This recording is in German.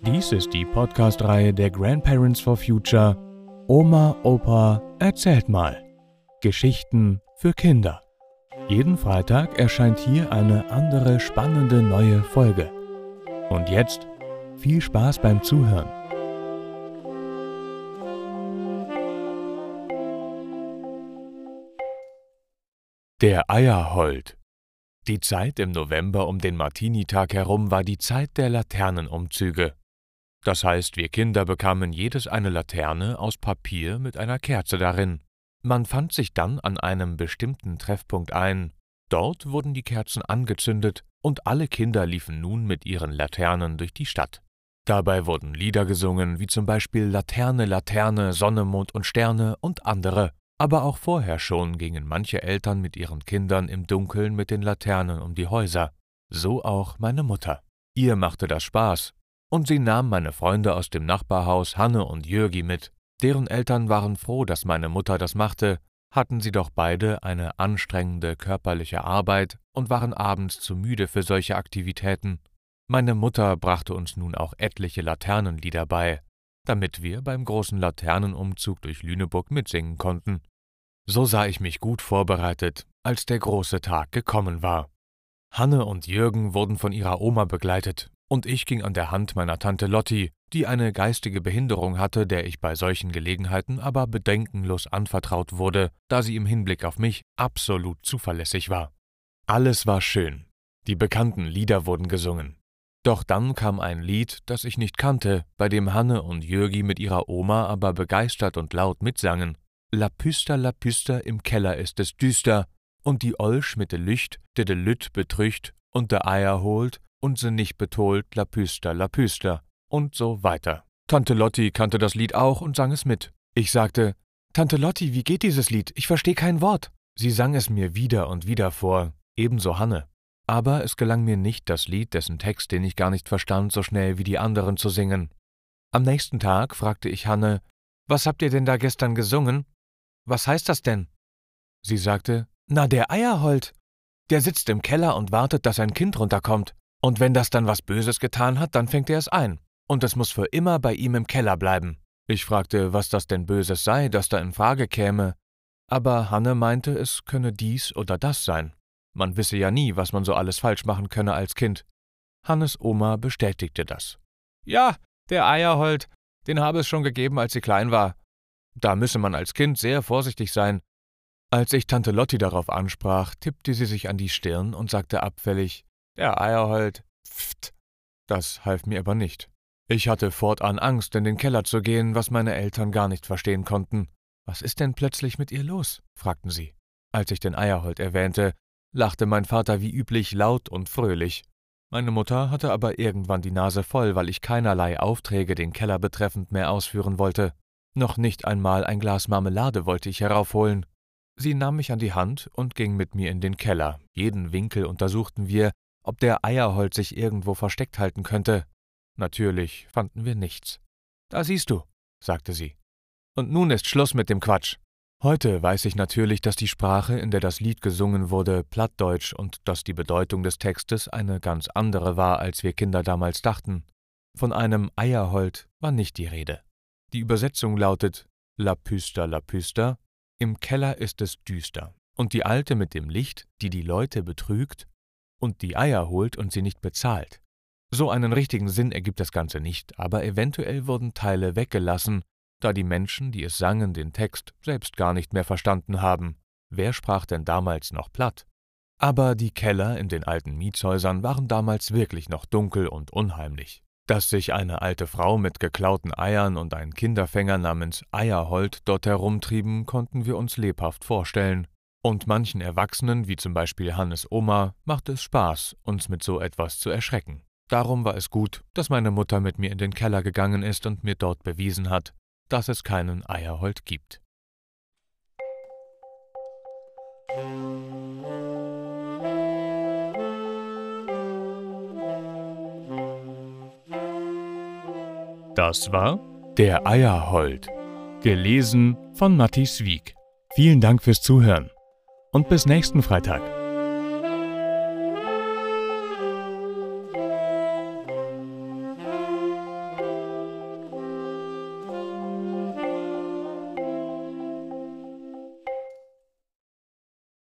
Dies ist die Podcast-Reihe der Grandparents for Future Oma, Opa, erzählt mal. Geschichten für Kinder. Jeden Freitag erscheint hier eine andere spannende neue Folge. Und jetzt viel Spaß beim Zuhören. Der Eierhold. Die Zeit im November um den Martinitag herum war die Zeit der Laternenumzüge. Das heißt, wir Kinder bekamen jedes eine Laterne aus Papier mit einer Kerze darin. Man fand sich dann an einem bestimmten Treffpunkt ein. Dort wurden die Kerzen angezündet und alle Kinder liefen nun mit ihren Laternen durch die Stadt. Dabei wurden Lieder gesungen, wie zum Beispiel Laterne, Laterne, Sonne, Mond und Sterne und andere. Aber auch vorher schon gingen manche Eltern mit ihren Kindern im Dunkeln mit den Laternen um die Häuser. So auch meine Mutter. Ihr machte das Spaß, und sie nahm meine Freunde aus dem Nachbarhaus Hanne und Jürgi mit. Deren Eltern waren froh, dass meine Mutter das machte, hatten sie doch beide eine anstrengende körperliche Arbeit und waren abends zu müde für solche Aktivitäten. Meine Mutter brachte uns nun auch etliche Laternenlieder bei, damit wir beim großen Laternenumzug durch Lüneburg mitsingen konnten. So sah ich mich gut vorbereitet, als der große Tag gekommen war. Hanne und Jürgen wurden von ihrer Oma begleitet, und ich ging an der Hand meiner Tante Lotti, die eine geistige Behinderung hatte, der ich bei solchen Gelegenheiten aber bedenkenlos anvertraut wurde, da sie im Hinblick auf mich absolut zuverlässig war. Alles war schön. Die bekannten Lieder wurden gesungen. Doch dann kam ein Lied, das ich nicht kannte, bei dem Hanne und Jürgi mit ihrer Oma aber begeistert und laut mitsangen. La Püster, la Püster, im Keller ist es düster, und die Olsch mit de Lücht, de de Lütt betrücht und de Eier holt und se nicht betolt, la Püster, la Püster und so weiter. Tante Lotti kannte das Lied auch und sang es mit. Ich sagte, Tante Lotti, wie geht dieses Lied? Ich verstehe kein Wort. Sie sang es mir wieder und wieder vor, ebenso Hanne. Aber es gelang mir nicht, das Lied, dessen Text, den ich gar nicht verstand, so schnell wie die anderen zu singen. Am nächsten Tag fragte ich Hanne, Was habt ihr denn da gestern gesungen? Was heißt das denn? Sie sagte, Na, der Eierhold. Der sitzt im Keller und wartet, dass ein Kind runterkommt. Und wenn das dann was Böses getan hat, dann fängt er es ein. Und es muss für immer bei ihm im Keller bleiben. Ich fragte, was das denn Böses sei, das da in Frage käme. Aber Hanne meinte, es könne dies oder das sein. Man wisse ja nie, was man so alles falsch machen könne als Kind. Hannes Oma bestätigte das. Ja, der Eierhold, den habe es schon gegeben, als sie klein war. Da müsse man als Kind sehr vorsichtig sein. Als ich Tante Lotti darauf ansprach, tippte sie sich an die Stirn und sagte abfällig, der Eierhold, pft. Das half mir aber nicht. Ich hatte fortan Angst, in den Keller zu gehen, was meine Eltern gar nicht verstehen konnten. Was ist denn plötzlich mit ihr los? fragten sie. Als ich den Eierhold erwähnte, lachte mein Vater wie üblich laut und fröhlich. Meine Mutter hatte aber irgendwann die Nase voll, weil ich keinerlei Aufträge den Keller betreffend mehr ausführen wollte. Noch nicht einmal ein Glas Marmelade wollte ich heraufholen. Sie nahm mich an die Hand und ging mit mir in den Keller. Jeden Winkel untersuchten wir, ob der Eierhold sich irgendwo versteckt halten könnte. Natürlich fanden wir nichts. Da siehst du, sagte sie. Und nun ist Schluss mit dem Quatsch. Heute weiß ich natürlich, dass die Sprache, in der das Lied gesungen wurde, Plattdeutsch und dass die Bedeutung des Textes eine ganz andere war, als wir Kinder damals dachten. Von einem Eierhold war nicht die Rede. Die Übersetzung lautet La Püster, la Püster, im Keller ist es düster. Und die Alte mit dem Licht, die die Leute betrügt und die Eier holt und sie nicht bezahlt. So einen richtigen Sinn ergibt das Ganze nicht, aber eventuell wurden Teile weggelassen, da die Menschen, die es sangen, den Text selbst gar nicht mehr verstanden haben. Wer sprach denn damals noch platt? Aber die Keller in den alten Mietshäusern waren damals wirklich noch dunkel und unheimlich. Dass sich eine alte Frau mit geklauten Eiern und ein Kinderfänger namens Eierhold dort herumtrieben, konnten wir uns lebhaft vorstellen. Und manchen Erwachsenen, wie zum Beispiel Hannes Oma, machte es Spaß, uns mit so etwas zu erschrecken. Darum war es gut, dass meine Mutter mit mir in den Keller gegangen ist und mir dort bewiesen hat, dass es keinen Eierhold gibt. Das war Der Eierhold, gelesen von Matti Wieg. Vielen Dank fürs Zuhören. und bis nächsten Freitag.